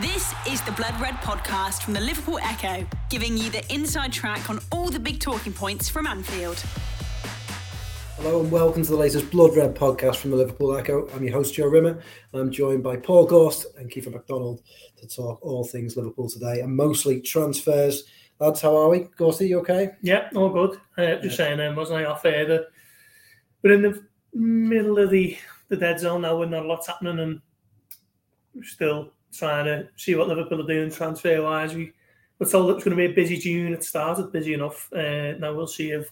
This is the Blood Red podcast from the Liverpool Echo, giving you the inside track on all the big talking points from Anfield. Hello and welcome to the latest Blood Red podcast from the Liverpool Echo. I'm your host Joe Rimmer and I'm joined by Paul Gorst and Keifer MacDonald to talk all things Liverpool today and mostly transfers. Lads, how are we? Gorst, are you okay? Yeah, all good. Uh, just saying, um, wasn't I off air that we're in the middle of the, the dead zone now, with not a lot's happening, and we're still trying to see what Liverpool are doing transfer wise. We were told it was going to be a busy June. It started busy enough. Uh, now we'll see if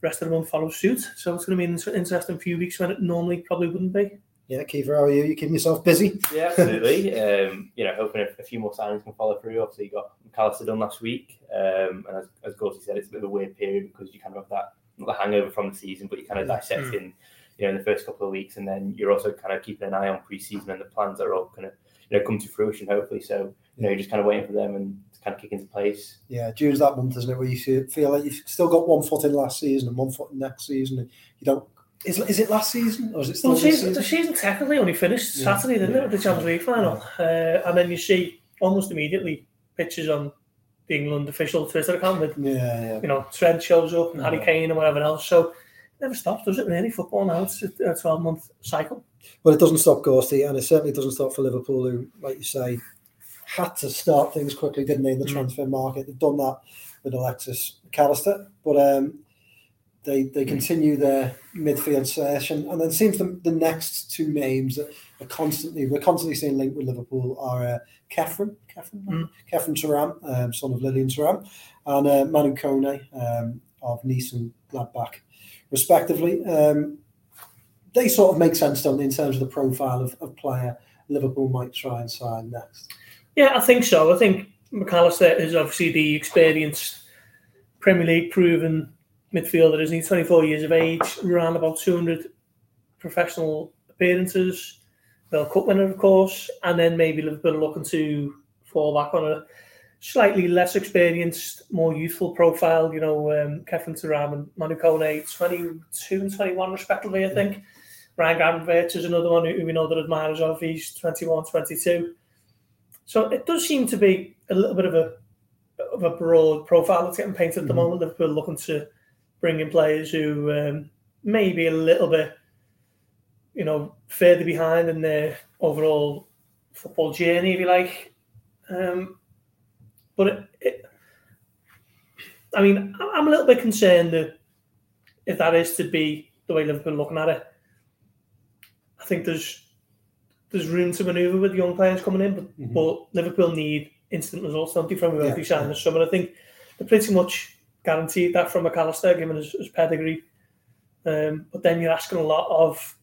the rest of the month follows suit. So it's going to be an interesting few weeks when it normally probably wouldn't be. Yeah, Keifer, how are you? You keeping yourself busy? Yeah, absolutely. um, you know, hoping a, a, few more signings can follow through. Obviously, you got Mac Allister done last week, um, and as, as Gorsey said, it's a bit of a weird period because you kind of have that not the hangover from the season, but you're kind of dissecting, mm. you know, in the first couple of weeks, and then you're also kind of keeping an eye on pre-season and the plans that are all kind of you know come to fruition hopefully. So you know, you're just kind of waiting for them and to kind of kick into place. Yeah, June's that month, isn't it, where you feel like you've still got one foot in last season and one foot in next season, and you don't is, is it last season or is it still well, season, season? The season technically only finished Saturday, didn't yeah. it, the Champions League final? Uh, and then you see almost immediately pictures on the England official Twitter account with, yeah, yeah. you know, Trent shows up and Harry Kane and whatever else. So it never stops, does it? Really, football now it's a twelve month cycle. Well, it doesn't stop Ghosty, and it certainly doesn't stop for Liverpool, who, like you say, had to start things quickly, didn't they, in the mm. transfer market? They've done that with Alexis Mac Allister, but um, they they continue their midfield session, and then it seems the, the next two names that are constantly we're constantly seeing linked with Liverpool are uh, Khéphren, Khéphren, mm. Thuram, um, son of Lilian Thuram, and uh, Manu Kone um, of Nice and Gladbach, respectively. Um, they sort of make sense, don't they, in terms of the profile of, of player Liverpool might try and sign next? Yeah, I think so. I think Mac Allister is obviously the experienced Premier League proven midfielder, isn't he? 24 years of age, ran about 200 professional appearances, World Cup winner, of course, and then maybe Liverpool looking to fall back on a slightly less experienced, more youthful profile. You know, um, Thuram and Manu Kone, 22 and 21 respectively, I think. Ryan Gravenberch is another one who we know that admirers of. He's 21, 22. So it does seem to be a little bit of a of a broad profile that's getting painted at the mm-hmm. moment. Liverpool looking to bring in players who um, may be a little bit, you know, further behind in their overall football journey, if you like. Um, but it, it, I mean, I'm a little bit concerned that if that is to be the way Liverpool are looking at it, I think there's there's room to manoeuvre with young players coming in, but, mm-hmm. but Liverpool need instant results, don't they, from whoever yeah, sign this summer. I think they're pretty much guaranteed that from Mac Allister, given his, his pedigree. Um, but then you're asking a lot of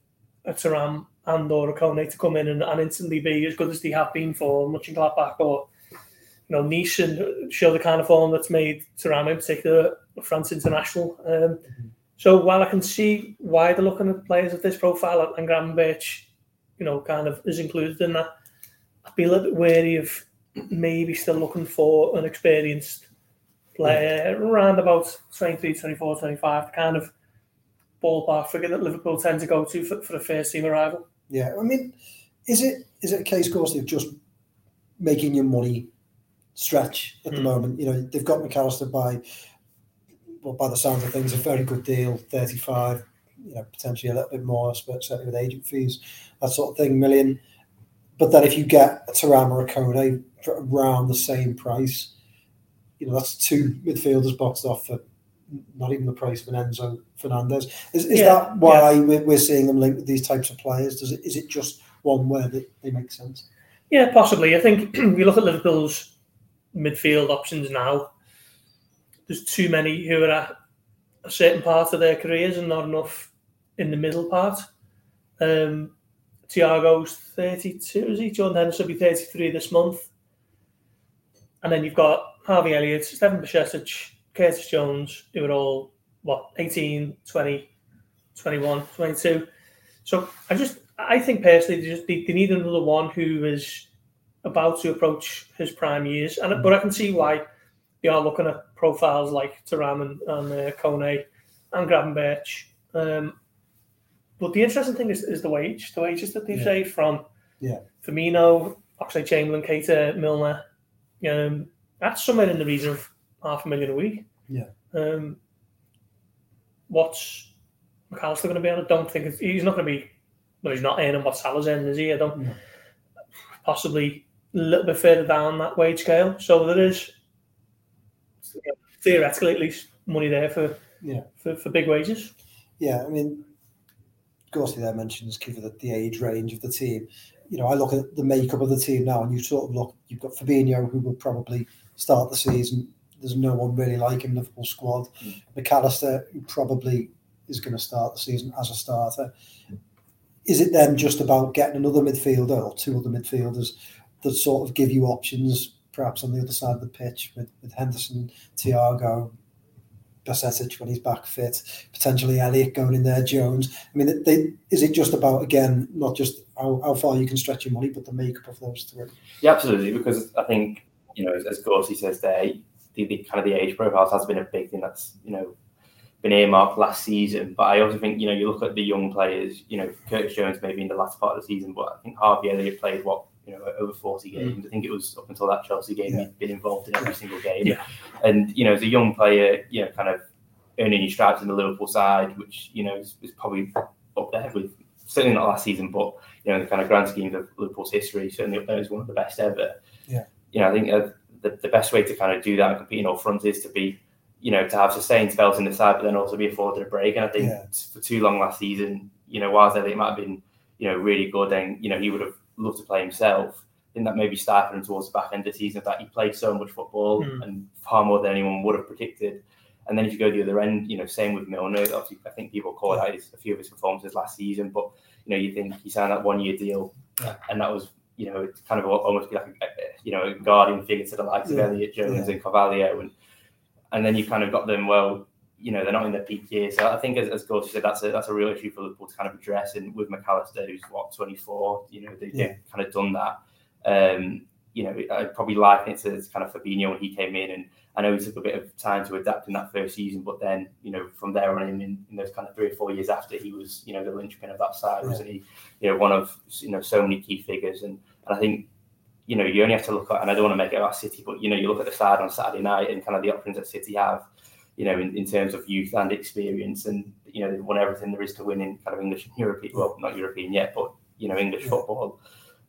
a Thuram and or a Kone to come in and, and, instantly be as good as they have been for much in Mönchengladbach or you know Nice and show the kind of form that's made Thuram in particular France international. Um, mm-hmm. So while I can see why they're looking at players of this profile and Gravenberch, you know, kind of is included in that, I'd be a little bit wary of maybe still looking for an experienced player around about 23, 24, 25, the kind of ballpark figure that Liverpool tend to go to for, for a first team arrival. Yeah, I mean, is it is it a case, of course, of just making your money stretch at the mm. moment? You know, they've got Mac Allister by, well, by the sounds of things, a very good deal, 35, you know, potentially a little bit more, but certainly with agent fees, that sort of thing, million. But then if you get a Thuram or a Kone for around the same price, you know, that's two midfielders boxed off for not even the price of an Enzo Fernandez. Is, is yeah, that why yeah. we're seeing them linked with these types of players? Does it is it just one where they, they make sense? Yeah, possibly. I think if you look at Liverpool's midfield options now, there's too many who are at a certain part of their careers and not enough in the middle part. Um, Thiago's 32, is he? Jordan Henderson will be 33 this month. And then you've got Harvey Elliott, Stefan Bajcetic, Curtis Jones, who are all, what, 18, 20, 21, 22. So I just, I think personally, they, just, they, they need another one who is about to approach his prime years. And But I can see why they are looking at profiles like Thuram and, and uh, Kone and Gravenberch. Um, but the interesting thing is, is the wage, the wages that they've yeah. saved from yeah. Firmino, Oxlade Chamberlain, Keita, Milner. Um, that's somewhere in the region of half a million a week. Yeah. Um, what's Mac Allister going to be on? I don't think it's, he's not going to be. Well, he's not earning what Salah's earning, is he? I don't. No. Possibly a little bit further down that wage scale. So there is theoretically at least money there for Yeah. for, for big wages. Yeah, I mean, Gorsty there mentions given the, the age range of the team. You know, I look at the makeup of the team now, and you sort of look. You've got Fabinho, who will probably start the season. There's no one really like him in the Liverpool squad. Mm. Mac Allister, who probably is going to start the season as a starter. Is it then just about getting another midfielder or two other midfielders that sort of give you options, perhaps on the other side of the pitch with, with Henderson, Thiago, Bajcetic when he's back fit, potentially Elliott going in there, Jones. I mean, they, is it just about again not just how, how far you can stretch your money, but the makeup of those three? Yeah, absolutely. Because I think you know, as, as says there, the, the kind of the age profiles has been a big thing that's you know been earmarked last season. But I also think you know you look at the young players. You know, Curtis Jones maybe in the last part of the season, but I think Harvey Elliott played what you know over forty games. I think it was up until that Chelsea game Yeah. he'd been involved in every single game. Yeah. And you know, as a young player, you know, kind of earning your stripes in the Liverpool side, which you know is, is probably up there with certainly not last season, but you know, in the kind of grand scheme of Liverpool's history, certainly up there as one of the best ever. Yeah. You know, I think uh, the, the best way to kind of do that and compete in all fronts is to be, you know, to have sustained spells in the side, but then also be afforded a break. And I think Yeah. for too long last season, you know, whilst it might have been, you know, really good and, you know, he would have loved to play himself. I think that maybe stifled him towards the back end of the season that he played so much football Mm. and far more than anyone would have predicted. And then if you go the other end, you know, same with Milner. Obviously, I think people call out his, a few of his performances last season, but you know, you think he signed that one year deal, Yeah. and that was, you know, it's kind of almost like a, you know, a guardian figure to the likes Yeah. of Elliott Jones Yeah. and Carvalho, and and then you kind of got them. Well, you know, they're not in their peak years. So I think, as, as Gordy said, that's a that's a real issue for Liverpool to kind of address. And with Mac Allister, who's what twenty four, you know, they, Yeah. they've kind of done that. Um, you know, I'd probably liken it to kind of Fabinho when he came in, and I know he took a bit of time to adapt in that first season, but then you know from there on in, in, in those kind of three or four years after, he was you know the linchpin of that side, Yeah. wasn't he? You know, one of you know so many key figures, and, and I think you know you only have to look at, and I don't want to make it about City, but you know you look at the side on Saturday night and kind of the options that City have, you know, in, in terms of youth and experience, and you know they've won everything there is to win in kind of English and European, well not European yet, but you know English Yeah. football.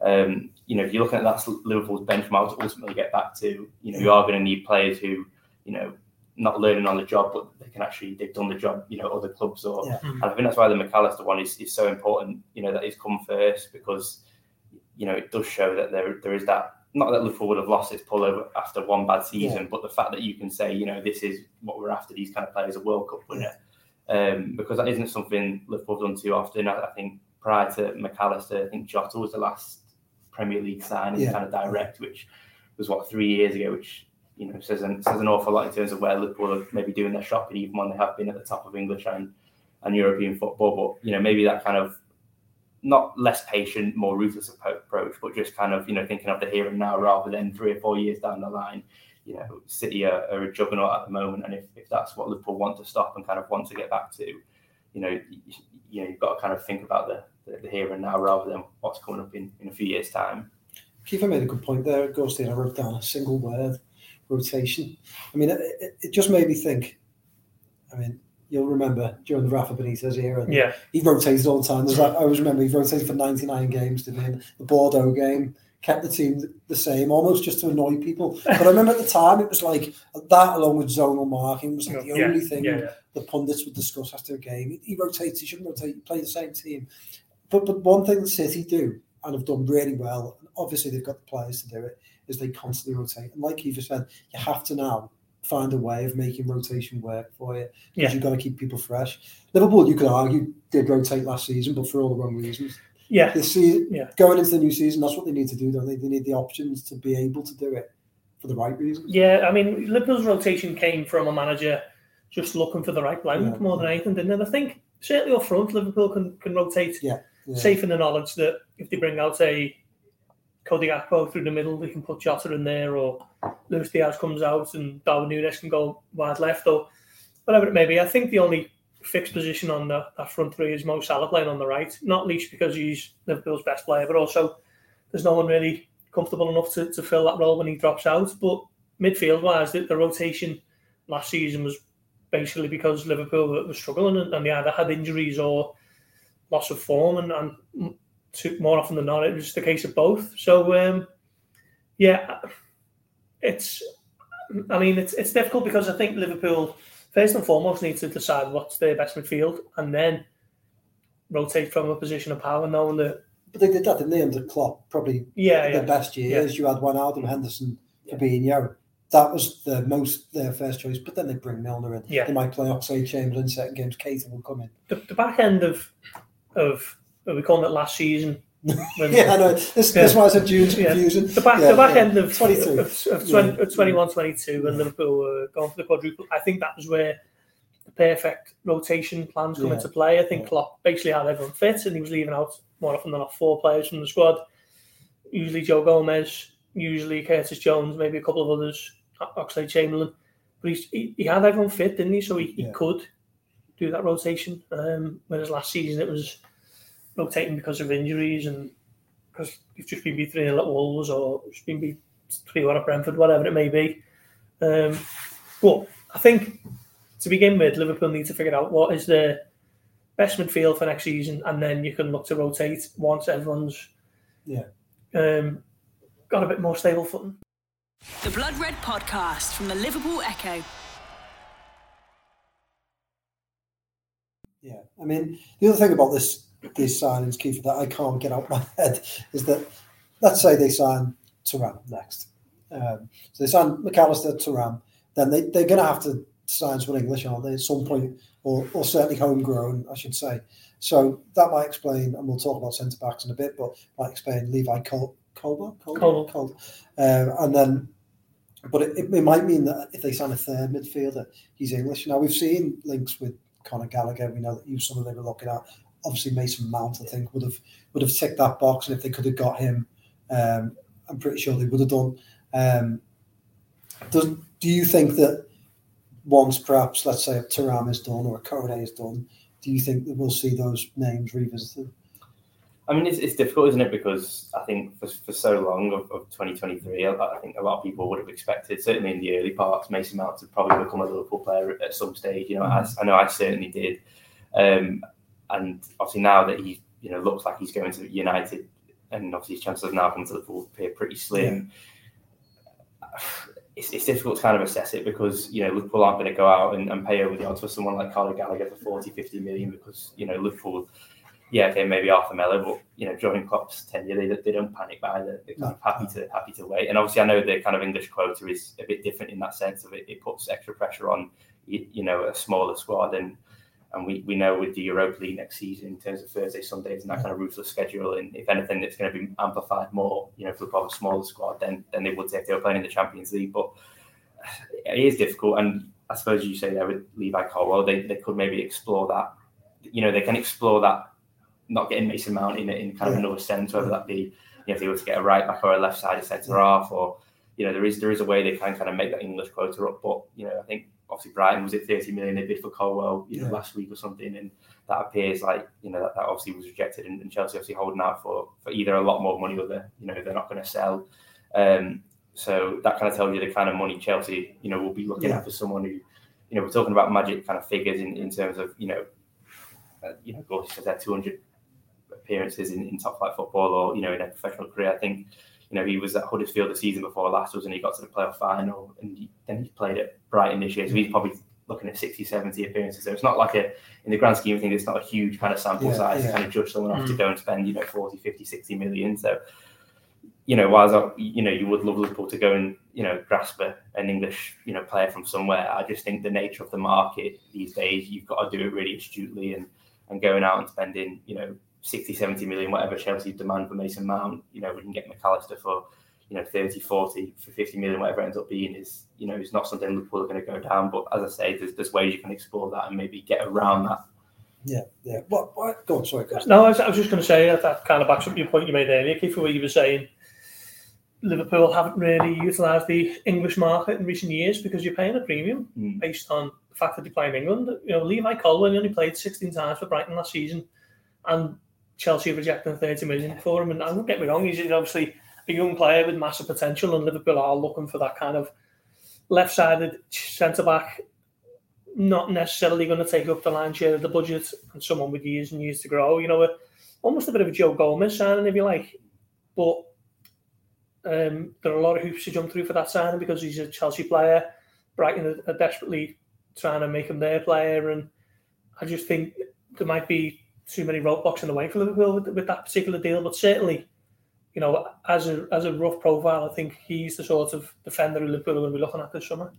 Um, you know, if you're looking at that's Liverpool's benchmark to ultimately get back to, you know, you are going to need players who, you know, not learning on the job, but they can actually they've done the job, you know, other clubs or Yeah. and I think that's why the Mac Allister one is, is so important, you know, that he's come first because, you know, it does show that there there is that not that Liverpool would have lost its pull over after one bad season, but the fact that you can say, you know, this is what we're after, these kind of players, a World Cup winner. Um, because that isn't something Liverpool have done too often. I, I think prior to Mac Allister, I think Jota was the last Premier League signing, Yeah. kind of direct, which was what three years ago, which you know says an, says an awful lot in terms of where Liverpool are maybe doing their shopping, even when they have been at the top of English and and European football. But you know maybe that kind of not less patient, more ruthless approach, but just kind of you know thinking of the here and now rather than three or four years down the line. You know, City are, are a juggernaut at the moment, and if, if that's what Liverpool want to stop and kind of want to get back to, you know, you, you know, you've got to kind of think about the, the, the here and now rather than what's coming up in, in a few years' time. Keifer made a good point there. It goes to, I wrote down a single word, rotation. I mean, it, it just made me think. I mean, you'll remember during the Rafa Benitez era, Yeah, he rotated all the time. There's I always remember he rotated for 99 games, didn't he? The Bordeaux game kept the team the same, almost just to annoy people. But I remember at the time it was like that, along with zonal marking, was like oh, the yeah, only thing yeah, yeah. the pundits would discuss after a game. He, he rotates, he shouldn't rotate, he play the same team. But but one thing that City do and have done really well, and obviously they've got the players to do it, is they constantly rotate. And like Eva said, you have to now find a way of making rotation work for you because Yeah. you've got to keep people fresh. Liverpool, you could argue, did rotate last season, but for all the wrong reasons. Yeah, This season, Yeah. going into the new season, that's what they need to do, don't they? They need the options to be able to do it for the right reasons. Yeah, I mean, Liverpool's rotation came from a manager just looking for the right blend Yeah. more than anything, didn't it? I think certainly up front, Liverpool can, can rotate Yeah. Yeah. safe in the knowledge that if they bring out a Cody Gakpo through the middle, they can put Jota in there, or Luis Diaz comes out and Darwin Nunez can go wide left, or whatever it may be. I think the only fixed position on the, that front three is Mo Salah playing on the right, not least because he's Liverpool's best player, but also there's no one really comfortable enough to, to fill that role when he drops out. But midfield wise, the, the rotation last season was basically because Liverpool were, were struggling and, and, they either had injuries or loss of form, and, and to, more often than not, it was the case of both. So, um, yeah, it's. I mean, it's it's difficult because I think Liverpool first and foremost need to decide what's their best midfield, and then rotate from a position of power, knowing that. But they did that, didn't they, under Klopp? Probably yeah, the yeah. best years. Yeah. You had Wijnaldum, Henderson, Fabinho. That was the most their first choice. But then they bring Milner in. Yeah. They might play Oxlade Chamberlain certain games. Keita will come in. The, the back end of of we calling it last season? When- yeah, I know. This, Yeah. That's why I said June's Yeah. confusing. The back, Yeah, the back yeah. end of 23. of, of, 20, of 21, 22 when Liverpool were going for the quadruple. I think that was where the perfect rotation plans come Yeah. into play. I think Yeah. Klopp basically had everyone fit and he was leaving out more often than not four players from the squad. Usually Joe Gomez, usually Curtis Jones, maybe a couple of others, Oxlade Chamberlain. But he's, he, he had everyone fit, didn't he? So he, he Yeah. could do that rotation. Um, whereas last season it was rotating because of injuries and because you've just been beat 3 0 at Wolves or just been beat 3 1 at Brentford, whatever it may be. Um, but I think to begin with, Liverpool need to figure out what is the best midfield for next season, and then you can look to rotate once everyone's Yeah. um, got a bit more stable footing. The Blood Red Podcast from the Liverpool Echo. Yeah, I mean, the other thing about this these signings, Keith, that I can't get out my head is that let's say they sign Thuram next. Um, so they sign McAllister, Thuram, then they, they're going to have to sign someone English, aren't they, at some point, or, or certainly homegrown, I should say. So that might explain, and we'll talk about centre backs in a bit, but might explain Levi Col- Colber, Colber, Colber. Col- um, and then, but it, it, it might mean that if they sign a third midfielder, he's English. Now we've seen links with Conor Gallagher. We know that he was someone they were looking at. Obviously, Mason Mount, I think, would have would have ticked that box, and if they could have got him, um, I'm pretty sure they would have done. Um, does, do you think that once perhaps, let's say, a Thuram is done or a is done, do you think that we'll see those names revisited? I mean, it's, it's difficult, isn't it? Because I think for, for so long of, of 2023, I, I think a lot of people would have expected, certainly in the early parts, Mason Mount to probably become a Liverpool player at some stage. You know, as, I know I certainly did. Um, and obviously now that he, you know, looks like he's going to United, and obviously his chances of now coming to the Liverpool appear pretty slim. It's, it's difficult to kind of assess it because you know Liverpool aren't going to go out and, and pay over the odds for someone like Carlo Gallagher for 40, 50 million because you know Liverpool yeah, okay, maybe half a mellow, but you know, during Klopp's tenure, they, they don't panic by it. They're kind of happy to happy to wait. And obviously, I know the kind of English quota is a bit different in that sense of it. It puts extra pressure on you, you know a smaller squad, and and we, we know with the Europa League next season in terms of Thursday, Sundays, and that kind of ruthless schedule, and if anything, it's going to be amplified more. You know, for a smaller squad, then then they would say if they were playing in the Champions League, but it is difficult. And I suppose you say there with Levi Colwill, they they could maybe explore that. You know, they can explore that not getting Mason Mount in, in kind of another sense, whether that be you know, if they were to get a right back or a left sided centre half, or you know there is there is a way they can kind of make that English quota up. But you know I think obviously Brighton was at 30 million they bid for Colwill you know Yeah. last week or something, and that appears like you know that, that obviously was rejected, and, and Chelsea obviously holding out for for either a lot more money or they you know they're not going to sell. Um, so that kind of tells you the kind of money Chelsea you know will be looking Yeah. at for someone who you know we're talking about magic kind of figures in, in terms of you know uh, you know, of course, had 200 appearances in, in top flight football or, you know, in a professional career. I think, you know, he was at Huddersfield the season before last was and he got to the playoff final and he, then he played at Brighton this year. So he's probably looking at 60, 70 appearances. So it's not like a, in the grand scheme of things, it's not a huge kind of sample Yeah, size yeah. to kind of judge someone off to Mm. go and spend, you know, 40, 50, 60 million. So, you know, whilst I, you know, you would love Liverpool to go and, you know, grasp a, an English, you know, player from somewhere. I just think the nature of the market these days, you've got to do it really astutely and, and going out and spending, you know, 60, 70 million, whatever Chelsea demand for Mason Mount, you know, we can get Mac Allister for, you know, 30, 40, for 50 million, whatever it ends up being is, you know, it's not something Liverpool are going to go down. But as I say, there's, there's ways you can explore that and maybe get around that. Yeah, yeah. What? what go on, sorry, Chris. No, I was, I was just going to say that that kind of backs up your point you made earlier, Keith, where you were saying Liverpool haven't really utilised the English market in recent years because you're paying a premium Mm. based on the fact that they play in England. You know, Levi Colwill only played 16 times for Brighton last season, and Chelsea rejected 30 million for him. And, and don't get me wrong, he's obviously a young player with massive potential, and Liverpool are looking for that kind of left-sided centre back. Not necessarily going to take up the lion's share of the budget, and someone with years and years to grow. You know, a, almost a bit of a Joe Gomez signing, if you like. But um, there are a lot of hoops to jump through for that signing because he's a Chelsea player. Brighton are, are desperately trying to make him their player, and I just think there might be too many roadblocks in the way for Liverpool with, with that particular deal. But certainly, you know, as a as a rough profile, I think he's the sort of defender Liverpool are going to be looking at this summer.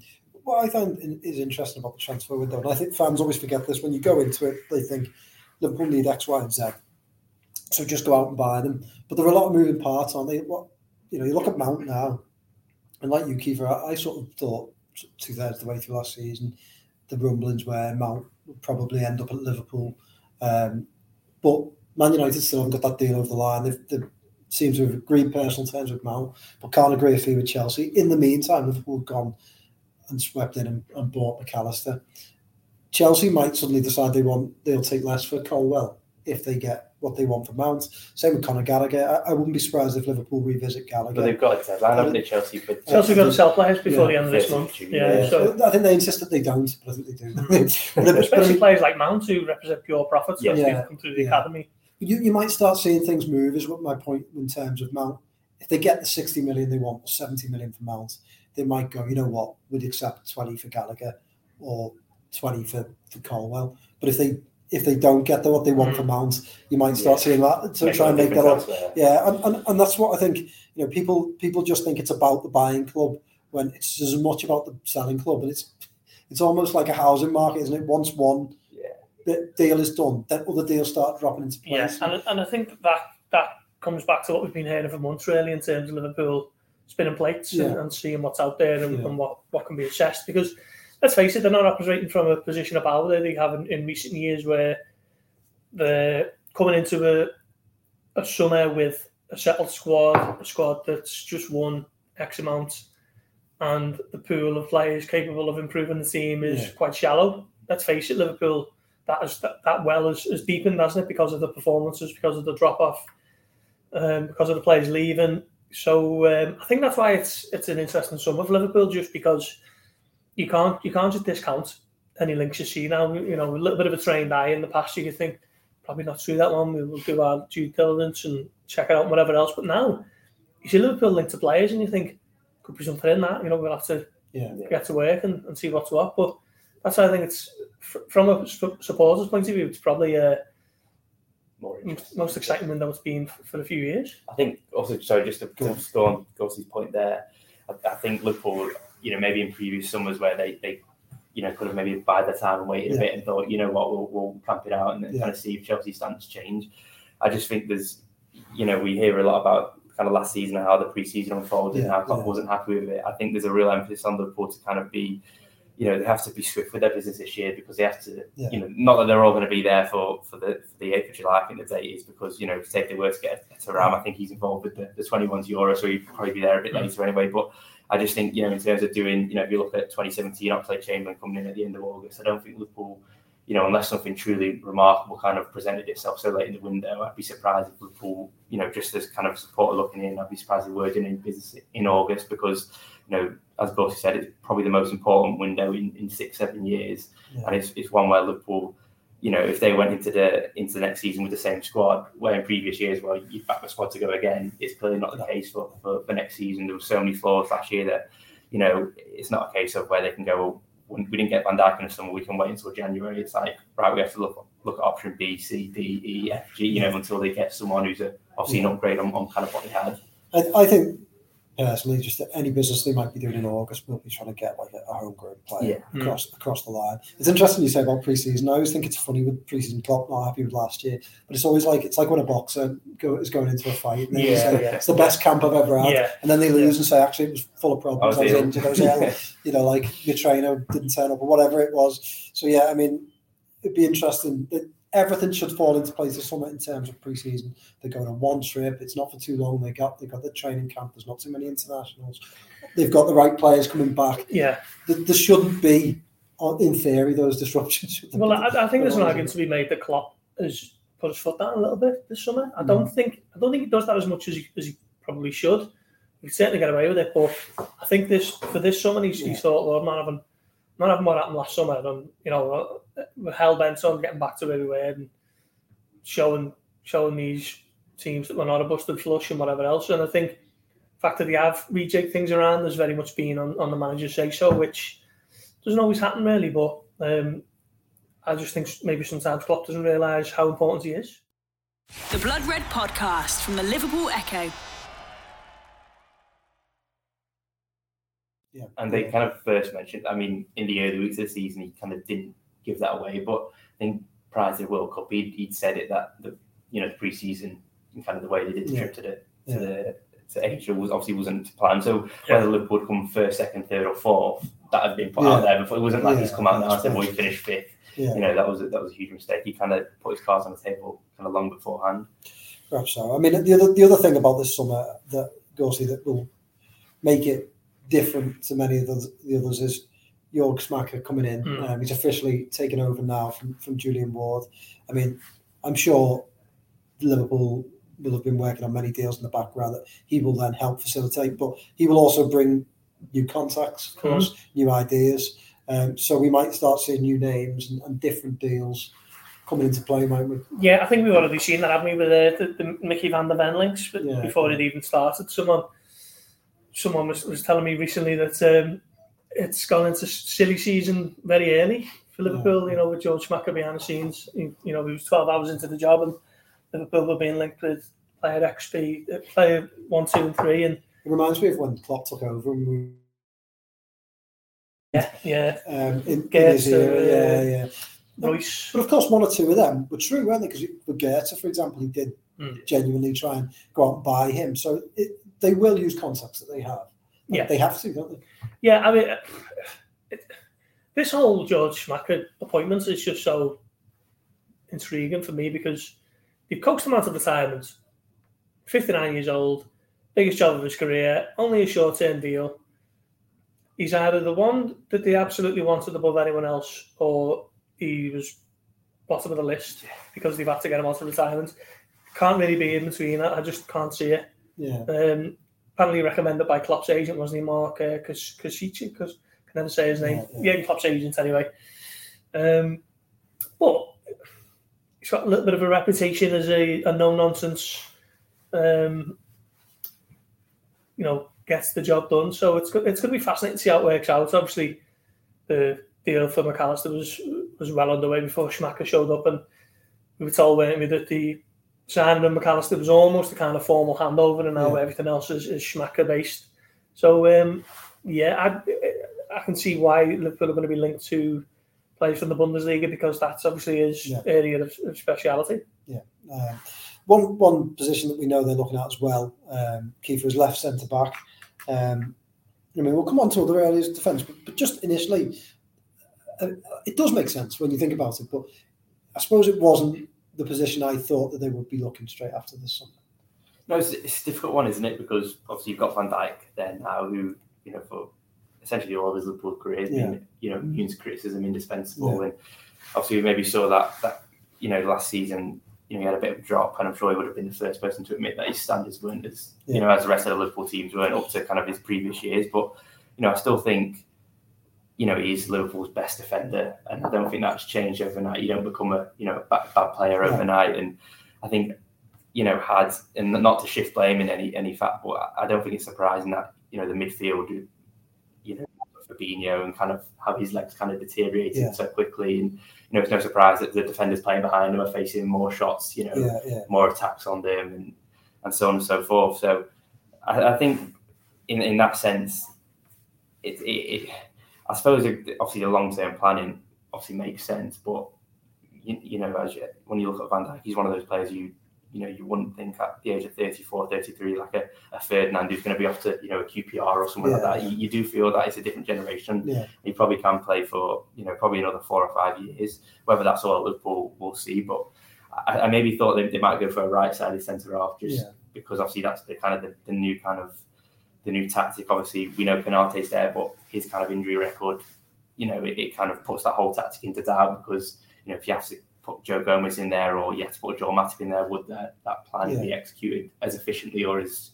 What I find is interesting about the transfer window, and I think fans always forget this when you go into it, they think Liverpool need X, Y, and Z. So just go out and buy them. But there are a lot of moving parts, aren't they? What you know, you look at Mount now, and like you, Keifer, I, I sort of thought two thirds of the way through last season, the rumblings where Mount would probably end up at Liverpool. Um, but Man United still haven't got that deal over the line. They've, they seem to have agreed personal terms with Mount, but can't agree a fee with Chelsea. In the meantime, Liverpool gone and swept in and, and bought Mac Allister. Chelsea might suddenly decide they want they'll take less for Colwill if they get what they want for Mount. Same with Conor Gallagher. I, I wouldn't be surprised if Liverpool revisit Gallagher. But they've got a deadline, uh, haven't they, Chelsea? But uh, Chelsea got to sell players before Yeah. the end of this month. Yeah. Yeah, Yeah, so I think they insist that they don't, but I think they do. but, but, but especially players like Mount who represent pure profits Yeah. as Yeah. come through the Yeah. academy. you, you might start seeing things move, is what my point in terms of Mount. If they get the 60 million they want or 70 million for Mount, they might go, you know what, we'd accept 20 for Gallagher or 20 for, for Colwill. But if they if they don't get the, what they want Mm. for Mount, you might start Yeah. seeing that to Make try and make that up. elsewhere. Yeah, and, and, and that's what I think. You know, people people just think it's about the buying club when it's as much about the selling club, and it's it's almost like a housing market, isn't it? Once one Yeah. deal is done, then other deals start dropping into Yeah, place. and, and I think that that comes back to what we've been hearing for months, really, in terms of Liverpool spinning plates and, and seeing what's out there and, Yeah. and what, what can be assessed. Because let's face it, they're not operating from a position of power that they have in, in recent years where they're coming into a, a summer with a settled squad, a squad that's just won X amount, and the pool of players capable of improving the team is Yeah. quite shallow. Let's face it, Liverpool that is that, that well is, is deepened, hasn't it? Because of the performances, because of the drop off, um, because of the players leaving. So um, I think that's why it's it's an interesting summer for Liverpool, just because you can't you can't just discount any links you see now. You know, a little bit of a trained eye in the past, you could think probably not through that one. We'll do our due diligence and check it out and whatever else. But now you see Liverpool linked to players, and you think could be something in that. You know, we'll have to yeah. get to work and, and see what's what. But that's why I think it's from a supporter's point of view, it's probably uh, More most exciting window it's been for a few years. I think also sorry, just to, Go on. go on point there. I, I think Liverpool, you know, maybe in previous summers where they, they you know, could have maybe bided their time and waited Yeah. a bit and thought, you know what, we'll, we'll camp it out and Yeah. kind of see if Chelsea's stance change. I just think there's, you know, we hear a lot about kind of last season and how the preseason unfolded and Yeah, how Klopp wasn't happy with it. I think there's a real emphasis on Liverpool to kind of be, you know, they have to be swift with their business this year because they have to, you know, not that they're all going to be there for, for the for the 8th of July, I think the date is because, you know, say if they were to get a Ram, I think he's involved with the, the 21's Euro, so he'd probably be there a bit Mm. later anyway. But I just think, you know, in terms of doing, you know, if you look at 2017, Oxlade Chamberlain coming in at the end of August, I don't think Liverpool, you know, unless something truly remarkable kind of presented itself so late in the window, I'd be surprised if Liverpool, you know, just as kind of supporter looking in, I'd be surprised if we were doing any business in August because, you know, as Bossy said, it's probably the most important window in, in six, seven years. Yeah. And it's, it's one where Liverpool, you know, if they went into the into the next season with the same squad, where in previous years, well, you'd back the squad to go again, it's clearly not the case for, for, for next season. There were so many flaws last year that, you know, it's not a case of where they can go, well, we didn't get Van Dijk in the summer, we can wait until January. It's like, right, we have to look look at option B, C, D, E, F, G, you know, until they get someone who's a, obviously an upgrade on, on kind of what they had. I, I think personally, just that any business they might be doing in August, we'll be trying to get like a, a homegrown player Yeah. Hmm. across across the line. It's interesting you say about preseason. I always think it's funny with preseason Klopp not happy with last year, but it's always like it's like when a boxer go, is going into a fight and they Yeah, say yeah. it's the best camp I've ever had, Yeah, and then they lose and say actually it was full of problems. Oh, I was, ill. injured. I was ill. you know, like your trainer didn't turn up or whatever it was. So yeah, I mean, it'd be interesting. That everything should fall into place this summer in terms of preseason. They're going on one trip. It's not for too long. They got they got the training camp. There's not too many internationals. They've got the right players coming back. yeah. There, there shouldn't be, in theory, those disruptions. Well, I, I think there's an argument to be made that Klopp has put his foot down a little bit this summer. I Mm. don't think I don't think he does that as much as he, as he probably should. He certainly get away with it, but I think this for this summer he's, Yeah. he's thought, well, I'm not having not having what happened last summer. And you know, we're hell bent on getting back to where we were and showing showing these teams that we're not a busted flush and whatever else. And I think the fact that they have rejigged things around has very much been on, on the manager's say so, which doesn't always happen really, but um, I just think maybe sometimes Klopp doesn't realise how important he is. The Blood Red Podcast from the Liverpool Echo. Yeah. And they kind of first mentioned, I mean, in the early weeks of the season, he kind of didn't give that away. But I think prior to the World Cup, he'd, he'd said it that the you know the preseason and kind of the way they did the Yeah. trip to the to Yeah. the to Asia was obviously wasn't planned. So Yeah. whether Liverpool would come first, second, third, or fourth, that had been put out there before. It wasn't like he's come out now and said, "Well, we finished fifth. Yeah. You know, that was a, that was a huge mistake. He kind of put his cards on the table kind of long beforehand. Perhaps so. I mean, the other the other thing about this summer that Gorsey that will make it different to many of the, the others is Jörg Schmadtke coming in. Mm. Um, he's officially taken over now from, from Julian Ward. I mean, I'm sure Liverpool will have been working on many deals in the background that he will then help facilitate, but he will also bring new contacts, of course, new ideas. Um, so we might start seeing new names and, and different deals coming into play, might we? Yeah, I think we've already seen that, haven't we, with uh, the, the Micky van de Ven links Yeah. before it even started. Someone someone was, was telling me recently that um, it's gone into silly season very early for Liverpool, you know, with George Schmadtke behind the scenes. You, you know, he was 12 hours into the job and Liverpool were being linked with player XP, uh, player 1, 2 and 3 and It reminds me of when Klopp took over and we yeah, yeah, um, in, in his era. uh, Yeah, yeah. Reus. But of course, one or two of them were true, weren't they? Because with Götze, for example, he did Mm. genuinely try and go out and buy him. So it, they will use contacts that they have. Yeah. They have to, don't they? Yeah, I mean, it, this whole George Schmadtke appointment is just so intriguing for me because they've coaxed him out of retirement. 59 years old, biggest job of his career, only a short term deal. He's either the one that they absolutely wanted above anyone else, or he was bottom of the list because they've had to get him out of retirement. Can't really be in between. I I just can't see it. Yeah. Um, apparently recommended by Klopp's agent, wasn't he, Mark uh? Because I can never say his name. Yeah, Yeah, Klopp's agent anyway. Um, but he's got a little bit of a reputation as a, a no nonsense. Um, you know, gets the job done. So it's it's going to be fascinating to see how it works out. Obviously, the deal for Mac Allister was was well underway before Schmadtke showed up, and we were told, weren't we, that the signing of Mac Allister was almost a kind of formal handover, and now Yeah. everything else is, is Schmadtke based. So um, yeah, I, I can see why Liverpool are going to be linked to players from the Bundesliga because that's obviously his Yeah. area of, of speciality. Um, one one position that we know they're looking at as well, um, Keifer is left centre back. Um, I mean, we'll come on to other areas of defence, but, but just initially, uh, it does make sense when you think about it. But I suppose it wasn't the position I thought that they would be looking straight after this summer. No, it's, it's a difficult one, isn't it? Because obviously you've got Van Dijk there now, who you know for essentially all of his Liverpool career has been you know immune to criticism, indispensable, and obviously we maybe saw that that you know last season. You know, he had a bit of a drop, and I'm sure he would have been the first person to admit that his standards weren't as Yeah. you know as the rest of the Liverpool teams weren't up to kind of his previous years. But you know, I still think you know he's Liverpool's best defender, and I don't think that's changed overnight. You don't become a you know a bad, bad player overnight, and I think you know, had and not to shift blame in any any fact, but I don't think it's surprising that you know the midfield, you know, Fabinho and kind of how his legs kind of deteriorated Yeah. so quickly, and you know, it's no surprise that the defenders playing behind him are facing more shots, you know, Yeah, yeah, more attacks on them, and and so on and so forth. So I, I think in in that sense, it, it, it I suppose obviously the long term planning obviously makes sense, but you, you know, as you, when you look at Van Dijk, he's one of those players you you know you wouldn't think at the age of 34, 33, like a, a Ferdinand who's going to be off to you know a QPR or something like that. You, you do feel that it's a different generation. yeah. He probably can play for you know probably another four or five years. Whether that's all at Liverpool, we'll see. But I, I maybe thought they, they might go for a right-sided centre half just Yeah. because obviously that's the kind of the, the new kind of the new tactic. Obviously, we know Konaté's there, but his kind of injury record, you know, it, it kind of puts that whole tactic into doubt because you know if you have to put Joe Gomez in there or you have to put Joel Matip in there, would that, that plan Yeah. be executed as efficiently or as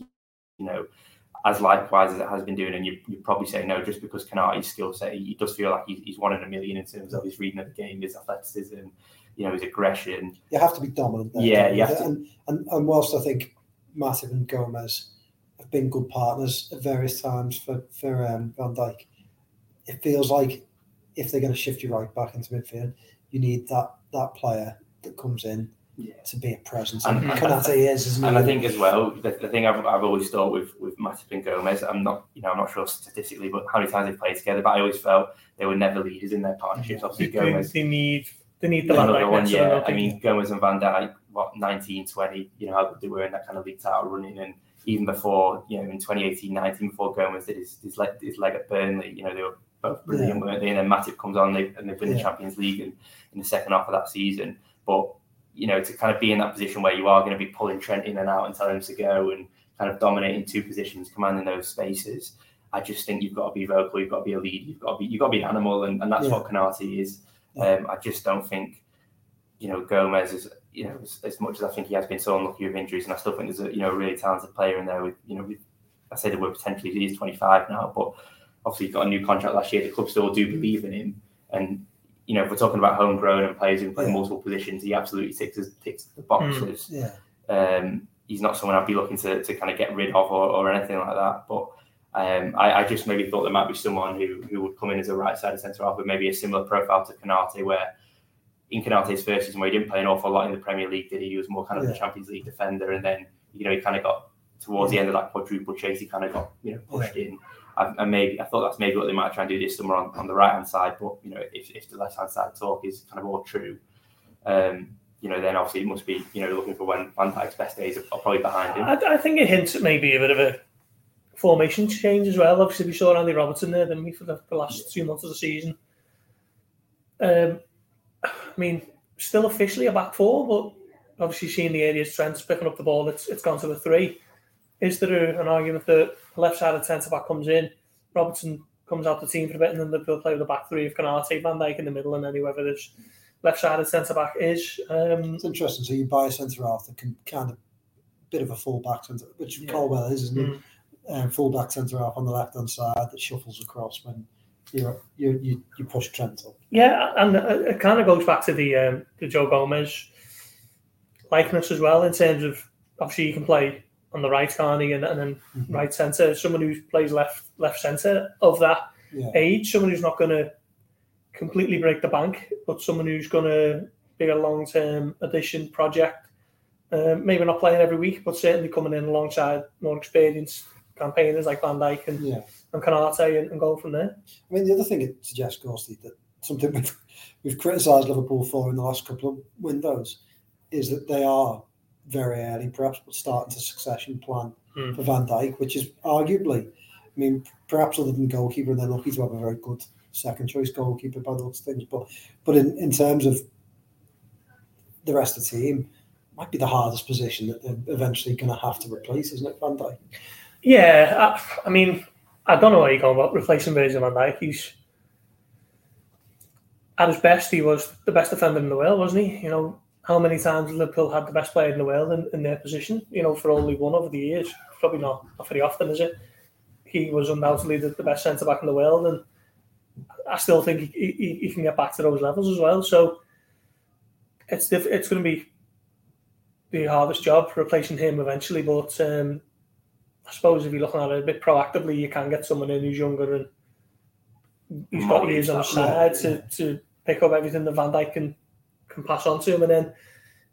you know, as likewise as it has been doing. And you you probably say no just because Konaté's skill set. He does feel like he's, he's one in a million in terms of his reading of the game, his athleticism, you know, his aggression. You have to be dominant. There, yeah, you and, and and whilst I think Matip and Gomez have been good partners at various times for for um, Van Dijk, it feels like if they're going to shift you right back into midfield, you need that that player that comes in yeah. to be a presence. And, And, and, Konaté is, isn't and he? I think as well, the, the thing I've, I've always thought with with Matip and Gomez, I'm not you know I'm not sure statistically, but how many times they played together, but I always felt they were never leaders in their partnerships. Obviously, They, Gomez they need they need the another Van Dijk one, next to them, yeah. I mean, Gomez and Van Dijk, what 19, 20, you know how good they were in that kind of league title running, and even before, you know, in 2018, 19, before Gomez did his his leg, his leg at Burnley, you know, they were both brilliant, Yeah. weren't they? And then Matip comes on, they, and they win the Champions League in, in the second half of that season. But you know, to kind of be in that position where you are going to be pulling Trent in and out and telling him to go and kind of dominating two positions, commanding those spaces. I just think you've got to be vocal, you've got to be a lead, you've got to be you've got to be an animal, and, and that's Yeah. what Konaté is. Yeah. Um, I just don't think, you know, Gomez is, you know, as, as much as I think he has been so unlucky with injuries, and I still think there's a you know a really talented player in there with you know with I say the word potentially he's 25 now, but obviously he's got a new contract last year. The club still do believe in him, and you know if we're talking about homegrown and players who can play Yeah. multiple positions, he absolutely ticks ticks the boxes. yeah, Um, he's not someone I'd be looking to, to kind of get rid of or, or anything like that. But um, I, I just maybe thought there might be someone who, who would come in as a right side centre half with maybe a similar profile to Konaté, where in Konaté's first season, where he didn't play an awful lot in the Premier League, did he? He was more kind of the Champions League defender, and then you know he kind of got towards the end of that quadruple chase, he kind of got you know pushed in. I, and maybe I thought that's maybe what they might try and do this summer on, on the right hand side, but you know if, if the left hand side talk is kind of all true, um, you know then obviously it must be you know looking for when Van Dijk's best days are, are probably behind him. I, I think it hints at maybe a bit of a formation change as well. Obviously, we saw Andy Robertson there, didn't we, for the, the last two months of the season. Um, I mean, still officially a back four, but obviously seeing the areas Trent's picking up the ball, it's it's gone to the three. Is there an argument that the left side of centre back comes in, Robertson comes out the team for a bit, and then they'll play with a back three of Konaté, Van Dijk in the middle, and then whoever this left side of centre back is. Um, it's interesting. So you buy a centre half that can kind of bit of a full back centre, which Yeah. Colwill is, isn't Mm. it? Um, full back centre half on the left hand side that shuffles across when you you you, push Trent up. Yeah, and it kind of goes back to the um, the Joe Gomez likeness as well in terms of obviously you can play on the right, can't he, and, and then Mhm. right centre. Someone who plays left left centre of that Yeah, age, someone who's not going to completely break the bank, but someone who's going to be a long term addition project. Um, maybe not playing every week, but certainly coming in alongside more experienced campaigners like Van Dijk and, yeah. And Konaté and, and go from there. I mean, the other thing it suggests, Ghosty, that something we've, we've criticised Liverpool for in the last couple of windows is that they are very early, perhaps, but starting to succession plan Hmm. for Van Dijk, which is arguably, I mean, perhaps other than goalkeeper, they're lucky to have a very good second choice goalkeeper by of things. But but in, in terms of the rest of the team, might be the hardest position that they're eventually going to have to replace, isn't it, Van Dijk? Yeah, I, I mean, I don't know where you're going about replacing Virgil van Dijk. He's at his best, he was the best defender in the world, wasn't he? You know, how many times Liverpool had the best player in the world in, in their position? You know, for only one over the years. Probably not, not very often, is it? He was undoubtedly the, the best centre back in the world, and I still think he, he, he can get back to those levels as well. So it's diff- it's going to be the hardest job replacing him eventually, but. Um, I suppose if you're looking at it a bit proactively, you can get someone in who's younger and who's got years on his side to, to pick up everything that Van Dijk can can pass on to him, and then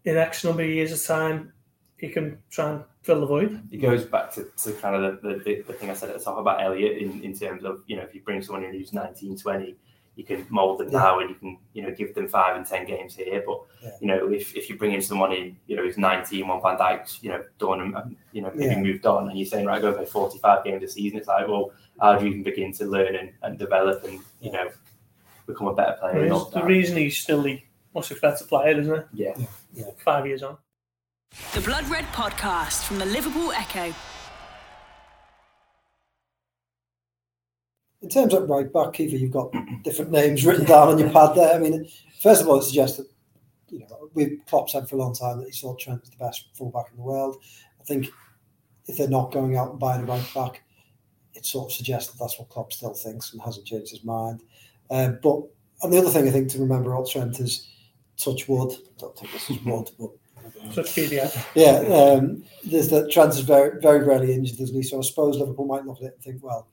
in X number of years of time, he can try and fill the void. it goes back to, to kind of the, the, the thing I said at the top about Elliott in, in terms of, you know, if you bring someone in who's 19, 20, you can mould them Yeah. now and you can, you know, give them five and 10 games here. But, Yeah. you know, if, if you bring in someone in, you know, who's 19, one Van Dijk's, you know, done and, and, you know, maybe Yeah. moved on and you're saying, right, go play 45 games a season, it's like, well, how do you even begin to learn and, and develop and, you know, become a better player? and the that? reason he's still the most expensive player, isn't it? Yeah. Five years on. The Blood Red Podcast from the Liverpool Echo. In terms of right back, Keifer, you've got different names written down on your pad there. I mean, first of all, it suggests that you know we've Klopp said for a long time that he thought Trent was the best fullback in the world. I think if they're not going out and buying a right back, it sort of suggests that that's what Klopp still thinks and hasn't changed his mind. Um, but and the other thing I think to remember about Trent is touch wood. I don't think this is wood, but Such PDF. yeah, um, there's that Trent is very very rarely injured, isn't he? So I suppose Liverpool might look at it and think, well,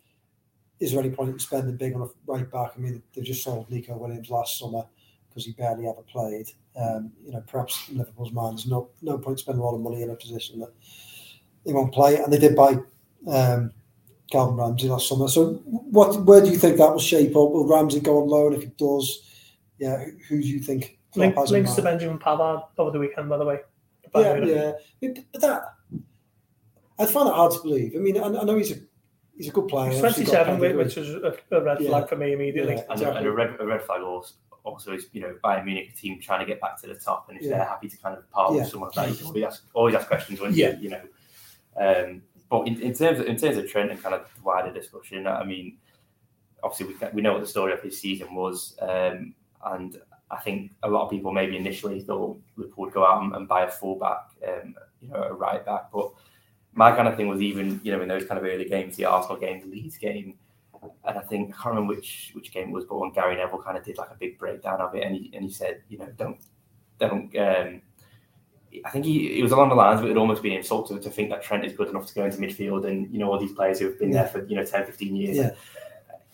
is there any point in spending big on a right back? I mean, they just sold Nico Williams last summer because he barely ever played. Um, you know, perhaps Liverpool's mind, there's no no point spending a lot of money in a position that he won't play. And they did buy um, Calvin Ramsey last summer. So, what where do you think that will shape up? Will Ramsey go on loan? If he does, yeah, who, who do you think? Link, has links to? Benjamin Pavard over the weekend, by the way. Yeah, yeah. But that I find it hard to believe. I mean, I, I know he's a he's a good player. He's 27, which was a, a red Yeah. flag for me immediately. Yeah. And, Exactly. and a red a red flag also, also is you know Bayern Munich team trying to get back to the top, and if Yeah. they're happy to kind of part Yeah. with someone like that, you can always ask always ask questions when Yeah. you you know. Um, but in, in terms of in terms of Trent and kind of wider discussion, I mean, obviously we we know what the story of his season was, um, and I think a lot of people maybe initially thought Liverpool would go out and, and buy a fullback, um, you know, a right back, but my kind of thing was even you know in those kind of early games, the Arsenal game, the Leeds game, and I think I can't remember which which game it was, but when Gary Neville kind of did like a big breakdown of it, and he and he said, you know, don't don't. Um, I think he it was along the lines, but it would almost be an insult to, to think that Trent is good enough to go into midfield, and you know all these players who have been there for you know 10, 15 years. Yeah.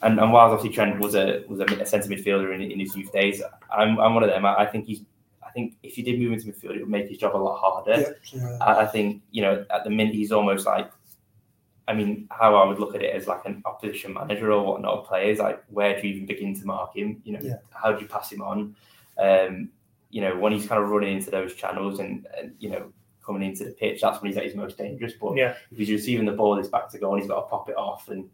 And, and while obviously Trent was a was a, a centre midfielder in, in his youth days, I'm, I'm one of them. I, I think he's I think if he did move into midfield, it would make his job a lot harder. Yeah, yeah. I, I think you know at the minute he's almost like, I mean, how I would look at it as like an opposition manager or whatnot of players. Like, where do you even begin to mark him? You know, Yeah. how do you pass him on? Um, you know, when he's kind of running into those channels and, and you know coming into the pitch, that's when he's at his most dangerous. But Yeah. if he's receiving the ball, he's back to goal, and he's got to pop it off, and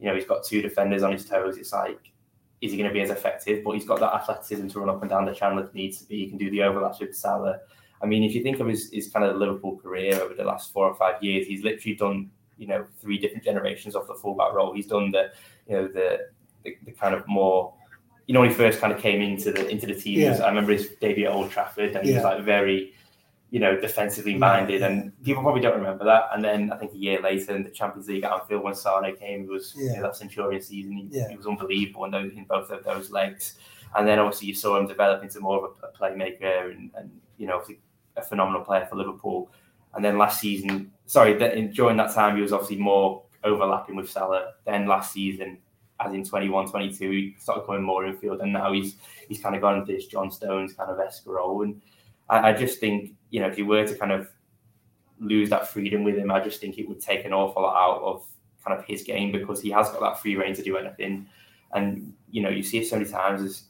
you know he's got two defenders on his toes. It's like. Is he going to be as effective? But he's got that athleticism to run up and down the channel if needs to be. He can do the overlaps with Salah. I mean, if you think of his, his kind of Liverpool career over the last four or five years, he's literally done, you know, three different generations of the fullback role. He's done the, you know, the the, the kind of more, you know, when he first kind of came into the into the team. Yeah. I remember his debut at Old Trafford, and he was like very, you know, defensively minded, and people probably don't remember that. And then I think a year later in the Champions League at Anfield, when Sane came, he was you know, that Centurion season. He, Yeah. he was unbelievable in, those, in both of those legs. And then obviously you saw him develop into more of a, a playmaker and, and you know a phenomenal player for Liverpool. And then last season, sorry, that in, during that time he was obviously more overlapping with Salah. Then last season, as in 21, 22, he started coming more infield, and now he's he's kind of gone into this John Stones kind of esque role. And I, I just think you know if you were to kind of lose that freedom with him, I just think it would take an awful lot out of kind of his game because he has got that free reign to do anything. And you know, you see it so many times as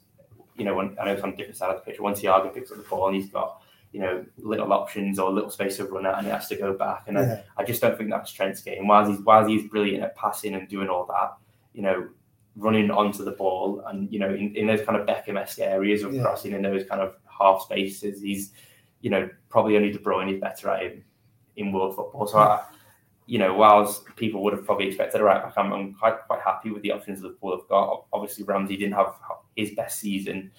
you know, when I know it's on a different side of the pitch. Once Thiago picks up the ball and he's got you know little options or little space to run at, and he has to go back. And I. I just don't think that's Trent's game. While he's while he's brilliant at passing and doing all that, you know, running onto the ball and you know in, in those kind of Beckham-esque areas of Yeah. crossing in those kind of half spaces, he's you know probably only De Bruyne is better at him in world football. So I, you know, whilst people would have probably expected a right back, I'm, I'm quite quite happy with the options Liverpool have got. Obviously, Ramsey didn't have his best season.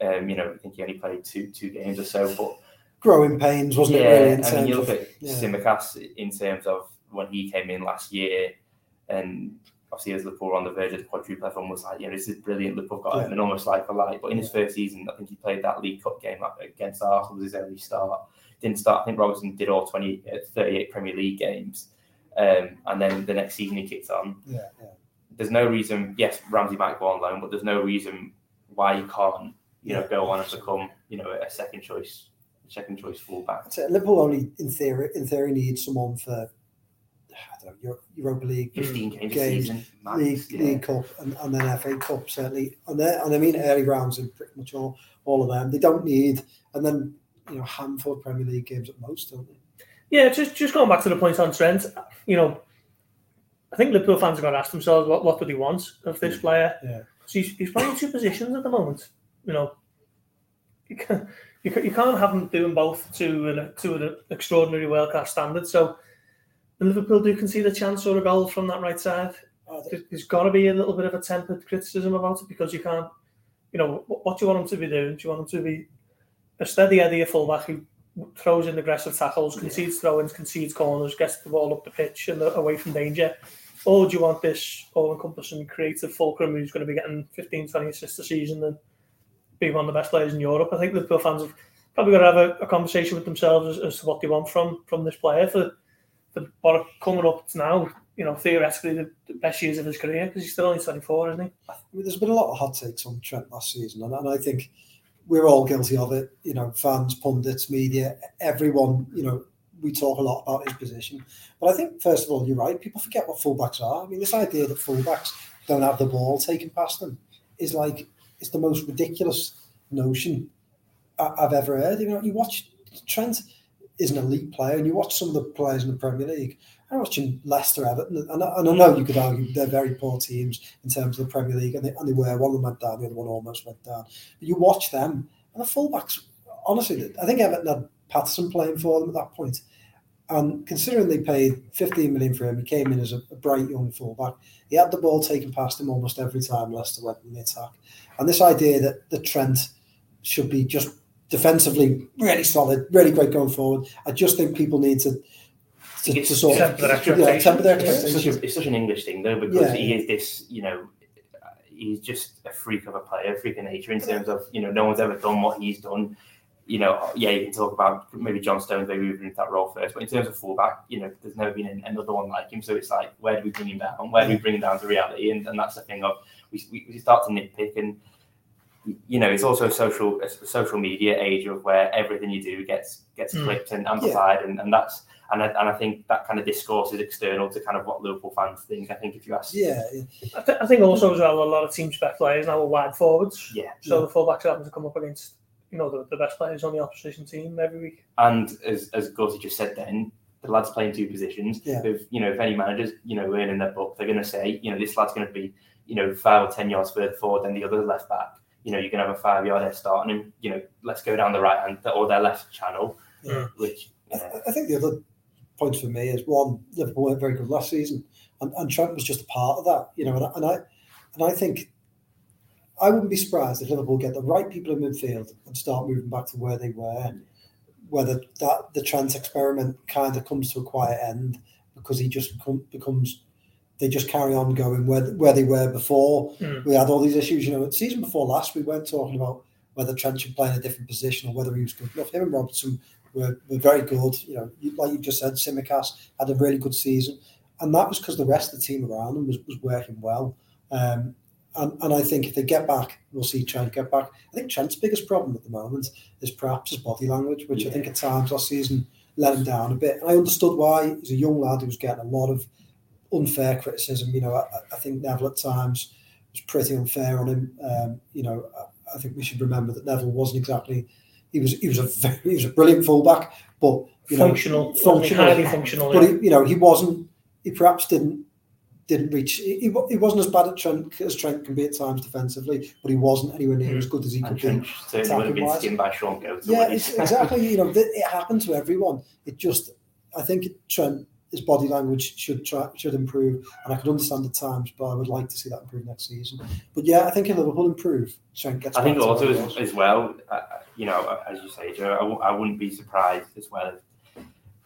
Um, you know, I think he only played two two games or so, but Growing pains, wasn't yeah, it? Really, in I mean, you of look at yeah. Tsimikas in terms of when he came in last year, and obviously as Liverpool were on the verge of the quadruple, everyone was like, "Yeah, this is brilliant." Liverpool got him, and almost like for like. But in his first season, I think he played that League Cup game against Arsenal was his only start. Didn't start. I think Robertson did all 20, uh, 38 Premier League games, um, and then the next season he kicked on. yeah, yeah. There's no reason. Yes, Ramsey might go on loan, but there's no reason why you can't, you know, go on and become, you know, a second choice, second choice fullback. So Liverpool only, in theory, in theory, need someone for I don't know, Euro- Europa League, 15 games, Games, season. League, yeah. League Cup, and, and then FA Cup certainly. And then, and I mean early rounds in pretty much all, all of them. They don't need, and then you know, handful of Premier League games at most, don't they? Yeah, just just going back to the point on Trent, you know, I think Liverpool fans are going to ask themselves what what do they want of this hmm. player? Yeah. 'Cause he's, he's playing two positions at the moment. You know, you can't you, can't- you can't have him doing both to an, to an extraordinary world class standard. So, when Liverpool do concede a chance or a goal from that right side, Uh, there- there's got to be a little bit of a tempered criticism about it because you can't, you know, what, do you want him to be doing? Do you want him to be a steady Eddie, a fullback who throws in aggressive tackles, concedes throw-ins, concedes corners, gets the ball up the pitch and away from danger? Or do you want this all-encompassing creative fulcrum who's going to be getting 15, 20 assists a season and be one of the best players in Europe? I think Liverpool fans have probably got to have a, a conversation with themselves as, as, to what they want from from this player for, for coming up to now. You know, theoretically the, the best years of his career because he's still only 24, isn't he? I mean, there's been a lot of hot takes on Trent last season, and, and I think we're all guilty of it. You know, fans, pundits, media, everyone. You know, we talk a lot about his position, but I think first of all, you're right. People forget what fullbacks are. I mean, this idea that fullbacks don't have the ball taken past them is like it's the most ridiculous notion I've ever heard. You know, you watch Trent is an elite player, and you watch some of the players in the Premier League. I'm watching Leicester, Everton, and, I know you could argue they're very poor teams in terms of the Premier League, and they, and they were. One of them went down, the other one almost went down. But you watch them, and the fullbacks, honestly, I think Everton had Patterson playing for them at that point. And considering they paid 15 million for him, he came in as a, a bright young fullback. He had the ball taken past him almost every time Leicester went in the attack. And this idea that the Trent should be just defensively really solid, really great going forward. I just think people need to to, to sort of yeah, temper their expectations. It's such, a, it's such an English thing though because yeah. he is this, you know, he's just a freak of a player, a freak of nature in terms of you know no one's ever done what he's done. You know, yeah, you can talk about maybe John Stones maybe moving into that role first, but in terms of fullback, you know, there's never been another one like him. So it's like, where do we bring him down? Where do we bring him down to reality? And, and that's the thing of we, we, we start to nitpick and you know, it's also a social a social media age of where everything you do gets gets mm. clipped and amplified, yeah. and, and that's and I, and I think that kind of discourse is external to kind of what Liverpool fans think. I think if you ask, yeah, I, th- I think also as well a lot of team spec players now are wide forwards, yeah, so yeah. the fullbacks happen to come up against you know the, the best players on the opposition team every week. And as as Gussie just said, then the lads playing two positions. Yeah. If you know if any managers you know earning their book, they're going to say you know this lad's going to be you know five or ten yards further forward than the other left back you know, you can have a five yard head start and, you know, let's go down the right hand or their left channel, yeah. which. Uh, I think the other point for me is one, Liverpool weren't very good last season, and, and Trent was just a part of that, you know, and, and I and I think I wouldn't be surprised if Liverpool get the right people in midfield and start moving back to where they were, whether that the Trent experiment kind of comes to a quiet end because he just becomes they just carry on going where where they were before. Mm. We had all these issues. You know, season before last, we weren't talking about whether Trent should play in a different position or whether he was good enough. Him and Robertson were, were very good. You know, like you just said, Tsimikas had a really good season, and that was because the rest of the team around him was, was working well. Um, and, and I think if they get back, we'll see Trent get back. I think Trent's biggest problem at the moment is perhaps his body language, which yeah. I think at times last season let him down a bit. And I understood why. He's a young lad who was getting a lot of unfair criticism. You know, I, I, think Neville at times was pretty unfair on him. Um, you know, I, I, think we should remember that Neville wasn't exactly. He was he was a very, he was a brilliant fullback, but you functional, know, functional, highly functional. But he, you know, he wasn't. He perhaps didn't didn't reach. He, he wasn't as bad at Trent as Trent can be at times defensively, but he wasn't anywhere near mm. as good as he could Trent be. Certainly would have been skinned by Shaun Goater. Yeah, exactly. you know, it happened to everyone. It just, I think Trent his body language should try, should improve, and I could understand the times, but I would like to see that improve next season. But yeah, I think if Liverpool improve, Trent gets. I think also as, as, well, uh, you know, as you say, Joe, I w- I wouldn't be surprised as well.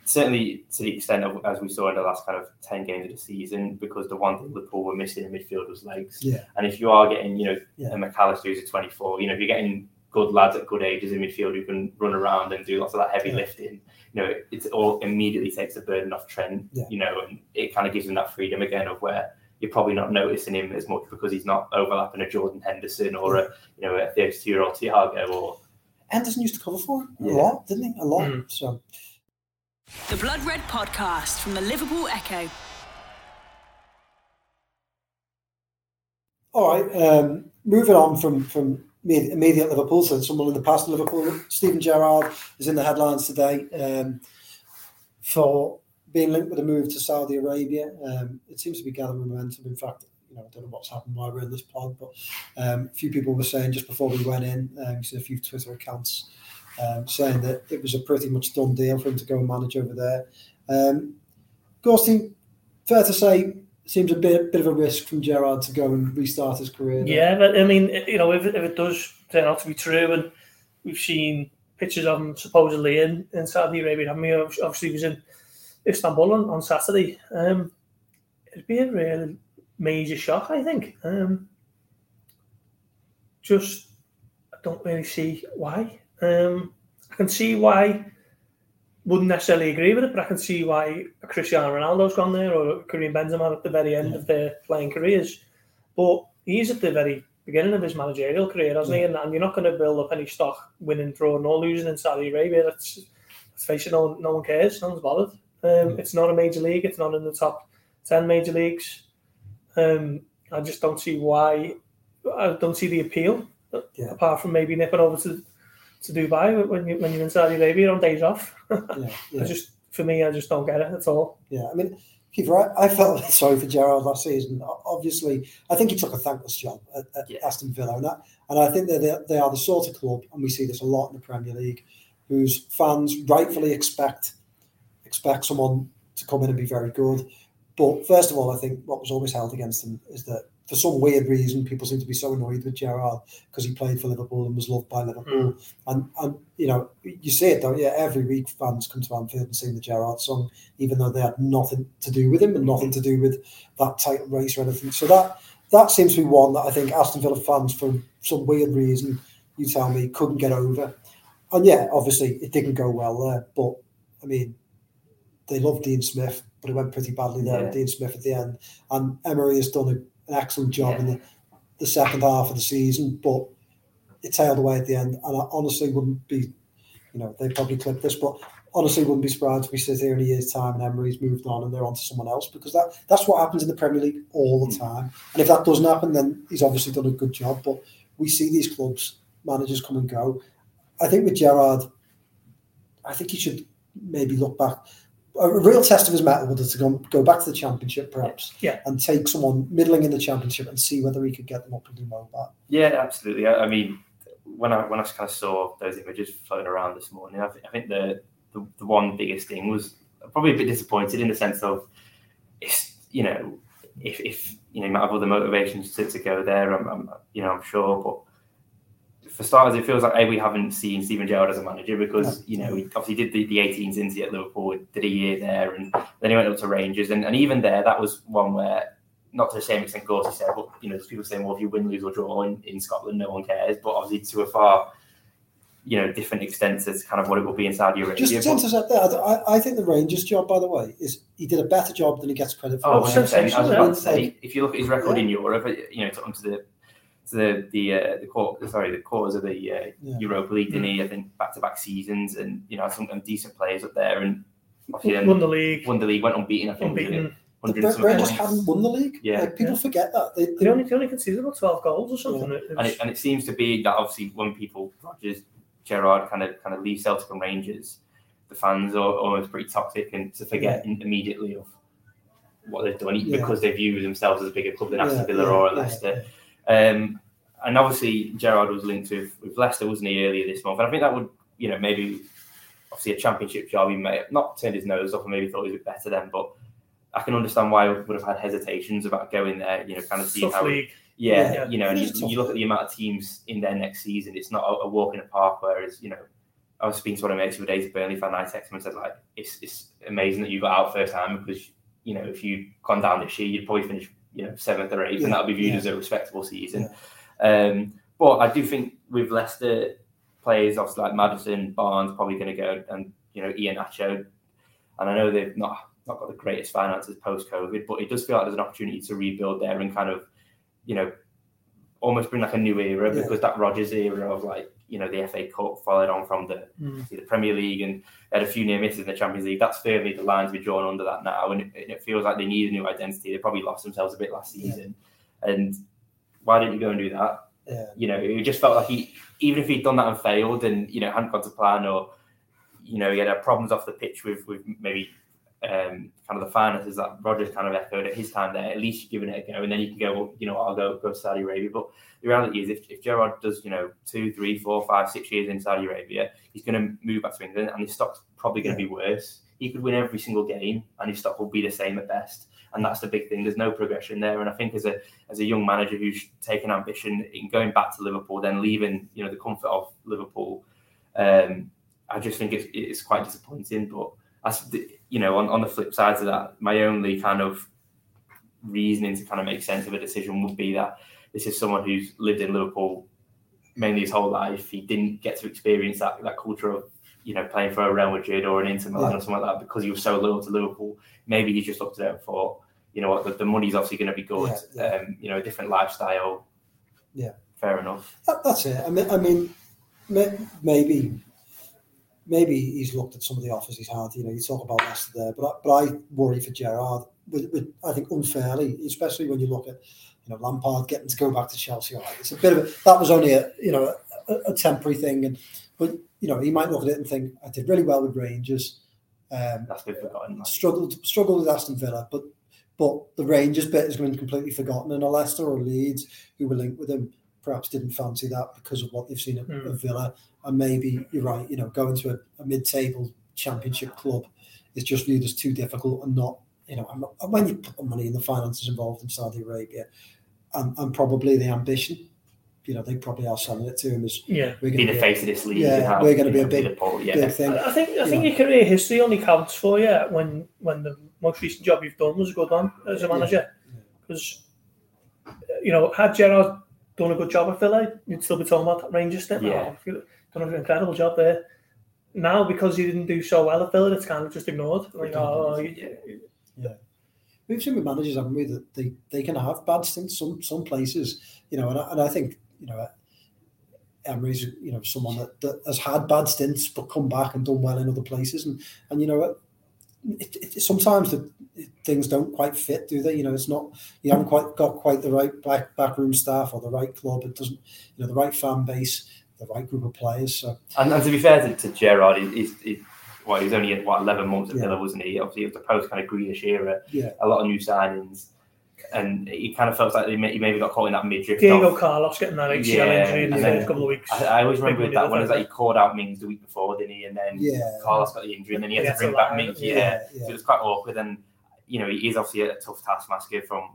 Certainly to the extent of as we saw in the last kind of ten games of the season, because the one thing Liverpool were missing in midfield was legs. Yeah. And if you are getting, you know, yeah. a Mac Allister who's a twenty-four, you know, if you're getting good lads at good ages in midfield who can run around and do lots of that heavy yeah. lifting, you know, it, all immediately takes the burden off Trent, yeah. you know, and it kind of gives him that freedom again of where you're probably not noticing him as much because he's not overlapping a Jordan Henderson or a you know a 32 year old Thiago or Henderson used to cover for him a lot, didn't he? A lot. Mm. So the Blood Red podcast from the Liverpool Echo. All right, um, moving on from from immediate Liverpool, so someone in the past Liverpool. Steven Gerrard is in the headlines today um, for being linked with a move to Saudi Arabia. Um, it seems to be gathering momentum. In fact, you know, I don't know what's happened while we're in this pod, but um, a few people were saying just before we went in, um, a few Twitter accounts um, saying that it was a pretty much done deal for him to go and manage over there. Um, Ghosty, fair to say, seems a bit bit of a risk from Gerrard to go and restart his career. Yeah, but I mean, you know, if, if it does turn out to be true, and we've seen pictures of him supposedly in, in Saudi Arabia. I mean, obviously he was in Istanbul on, on Saturday. Um, it'd be a real major shock, I think. Um, just, I don't really see why. Um, I can see why, wouldn't necessarily agree with it, but I can see why Cristiano Ronaldo's gone there or Karim Benzema at the very end yeah. of their playing careers. But he's at the very beginning of his managerial career, hasn't yeah. he? And, and, you're not going to build up any stock winning, drawing, or losing in Saudi Arabia. Let's, let's face it, no, no one cares, no one's bothered. Um, yeah. It's not a major league, it's not in the top 10 major leagues. Um, I just don't see why, I don't see the appeal, apart from maybe nipping over to, to Dubai when, you, when you're in Saudi Arabia on days off. yeah, I just, for me, I just don't get it at all. Yeah, I mean, Keifer, I, I, felt sorry for Gerrard last season. Obviously, I think he took a thankless job at, at yeah. Aston Villa, and, that, and I think that they are the sort of club, and we see this a lot in the Premier League, whose fans rightfully expect expect someone to come in and be very good. But first of all, I think what was always held against them is that for some weird reason, people seem to be so annoyed with Gerrard because he played for Liverpool and was loved by Liverpool. Mm. And and you know, you see it, don't you? Every week, fans come to Anfield and sing the Gerrard song, even though they had nothing to do with him and nothing to do with that title race or anything. So that that seems to be one that I think Aston Villa fans, for some weird reason, you tell me, couldn't get over. And yeah, obviously, it didn't go well there. But I mean, they love Dean Smith, but it went pretty badly there yeah. Dean Smith at the end. And Emery has done a an excellent job yeah. in the, the second half of the season, but it tailed away at the end. And I honestly wouldn't be, you know, they probably clipped this, but honestly wouldn't be surprised if we sit here in a year's time and Emery's moved on and they're on to someone else because that that's what happens in the Premier League all the hmm. time. And if that doesn't happen, then he's obviously done a good job. But we see these clubs managers come and go. I think with Gerrard, I think he should maybe look back a real test of his mettle would have to go, go back to the championship, perhaps, yeah, and take someone middling in the championship and see whether he could get them up and do more back. Yeah, absolutely. I, I, mean, when I when I kind of saw those images floating around this morning, I, th- I think the, the, the one biggest thing was probably a bit disappointed in the sense of, it's you know, if, if you know you might have other motivations to, to go there, I'm, I'm you know I'm sure, but for starters, it feels like we haven't seen Steven Gerrard as a manager because you know he obviously did the, the 18s into at Liverpool, did a year there, and then he went up to Rangers, and, and even there, that was one where not to the same extent Gorsey said, but you know, there's people saying, well, if you win, lose, or draw in, in Scotland, no one cares. But obviously, to a far you know different extent as kind of what it will be in Saudi Arabia. Just to intercept there, I, I, think the Rangers job, by the way, is he did a better job than he gets credit for. Oh, I was, about to say, if you look at his record yeah. in Europe, you know, to the the the uh, the court sorry the quarters of the uh, yeah. Europa League, didn't he? I think back to back seasons, and you know some decent players up there, and won the league, won the league, went unbeaten. I think. Unbeaten. The Rangers haven't won the league. Yeah, like, people yeah. forget that they, they, they only they only conceded about twelve goals or something. Yeah. It and, it, and it seems to be that obviously when people Rodgers, Gerrard kind of kind of leave Celtic and Rangers, the fans are almost pretty toxic and to forget yeah. immediately of what they've done because they view themselves as a bigger club than Aston Villa or Leicester. Um, and obviously Gerrard was linked with, with Leicester, wasn't he, earlier this month? And I think that would, you know, maybe obviously a championship job. He may have not turned his nose off and maybe thought he was better then, but I can understand why would have had hesitations about going there. You know, kind of seeing how. League. Yeah, yeah, you know, and you, you, look at the amount of teams in there next season. It's not a, a walk in the park. Whereas, you know, I was speaking to one of my mates the other day, Burnley fan. I texted him and said, like, it's it's amazing that you got out first time because you know if you'd gone down this year, you'd probably finish you know seventh or eighth, yeah, and that'll be viewed yeah. as a respectable season. Um, but I do think with Leicester players, obviously like Maddison, Barnes, probably going to go, and you know Iheanacho, and I know they've not not got the greatest finances post COVID, but it does feel like there's an opportunity to rebuild there and kind of, you know, almost bring like a new era because that Rodgers era of like you know the FA Cup followed on from the mm. the Premier League and had a few near misses in the Champions League. That's firmly the lines we're drawn under that now, and it, it, feels like they need a new identity. They probably lost themselves a bit last season, yeah. and why didn't you go and do that? Yeah. You know, it just felt like he, even if he'd done that and failed, and you know hadn't gone to plan, or you know he had problems off the pitch with with maybe um, kind of the finances that Rodgers kind of echoed at his time there. At least you're giving it a go, and then you can go, well, you know, I'll go go to Saudi Arabia. But the reality is, if, if Gerrard does, you know, two, three, four, five, six years in Saudi Arabia, he's going to move back to England, and his stock's probably going to be worse. He could win every single game, and his stock will be the same at best and that's the big thing. There's no progression there, and I think as a as a young manager who's taken ambition in going back to Liverpool, then leaving you know the comfort of Liverpool, Um, I just think it's it's quite disappointing. But as you know, on, on the flip side of that, my only kind of reasoning to kind of make sense of a decision would be that this is someone who's lived in Liverpool mainly his whole life. He didn't get to experience that that culture of you know playing for a Real Madrid or an Inter Milan Yeah. or something like that because he was so loyal to Liverpool. Maybe he just looked at it and thought, you know what, the, the money's obviously going to be good. Yeah, yeah. Um, you know, a different lifestyle. Yeah. fair enough. That, that's it. I mean, I mean, may- maybe, maybe he's looked at some of the offers he's had. You know, you talk about Leicester there, but I, but I worry for Gerrard. With, with, I think unfairly, especially when you look at you know Lampard getting to go back to Chelsea. Right, it's a bit of a, that was only a you know a, a temporary thing, and but you know he might look at it and think I did really well with Rangers. Um, That's been forgotten. like. struggled struggled with Aston Villa, but but the Rangers bit has been completely forgotten. And a Leicester or Leeds who were linked with him perhaps didn't fancy that because of what they've seen at, Mm. at Villa. And maybe you're right, you know, going to a, a mid-table championship club is just viewed as too difficult and not, you know, I'm not, and when you put the money and the finances involved in Saudi Arabia, and, and probably the ambition, you know, they probably are selling it to him as Yeah. we're going to be the face of this league. Yeah, have, we're gonna you be a know, big- the pole, yeah. big thing. I think I think Yeah. your career history only counts for you when when the most recent job you've done was a good one as a manager. Because you know, had Gerrard done a good job at Villa, you'd still be talking about that Rangers stint. Yeah. Oh, you've done an incredible job there. Now, because you didn't do so well at Villa, it's kind of just ignored. Like, oh, you- We've seen with managers, haven't we, that they, they can have bad stints some some places, you know, and I, and I think you know Emery's you know someone that, that has had bad stints but come back and done well in other places, and and you know what, it, it, sometimes the things don't quite fit, do they? You know, it's not you haven't quite got quite the right back backroom staff or the right club. It doesn't, you know, the right fan base, the right group of players. So And, and to be fair to, to Gerrard, he, he's, he, well, he was only at what eleven months at Yeah. Villa, wasn't he? Obviously, it was the post kind of Grealish era, yeah, a lot of new signings, and he kind of felt like he, may, he maybe got caught in that midriff. Diego of- Carlos getting that ACL Yeah, injury in the and first then- couple of weeks. I, I always remember with that window, one is that he wasn't called out Mings the week before, didn't he? And then yeah, Carlos got the injury, and then he had He to bring back lie. Mings. Yeah, Yeah, yeah. so it was quite awkward. And you know, he is obviously a tough taskmaster from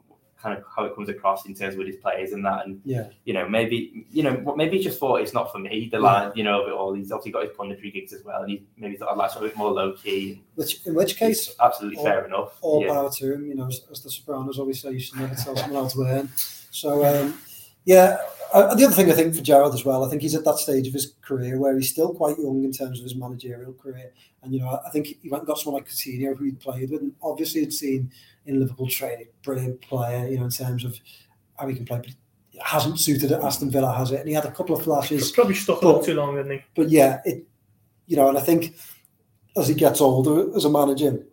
kind of how it comes across in terms with his players and that. And yeah. you know, maybe you know, maybe he just thought it's not for me. The line, you know, of it all. He's obviously got his punditry gigs as well, and he maybe thought I'd like something a bit more low key. Which in which case, absolutely all- fair enough. all yeah. power to him. You know, as, as the Sopranos always say, you should never tell someone how to earn. So, um, yeah. Uh, the other thing I think for Gerrard as well, I think he's at that stage of his career where he's still quite young in terms of his managerial career. And you know, I, I think he went and got someone like Coutinho who he'd played with, and obviously had seen in Liverpool training, brilliant player. You know, in terms of how he can play, but it hasn't suited at Aston Villa, has it? And he had a couple of flashes. Probably stuck a But- too long, didn't he? But yeah, it you know, and I think as he gets older as a manager,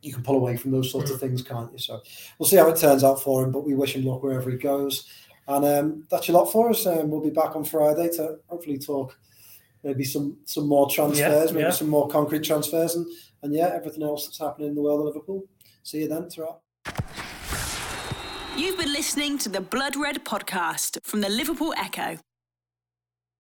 you can pull away from those sorts of things, can't you? So we'll see how it turns out for him, but we wish him luck wherever he goes. And um, that's a lot for us. Um, we'll be back on Friday to hopefully talk maybe some some more transfers, maybe yeah. some more concrete transfers, and and yeah, everything else that's happening in the world of Liverpool. See you then, ta You've been listening to the Blood Red podcast from the Liverpool Echo.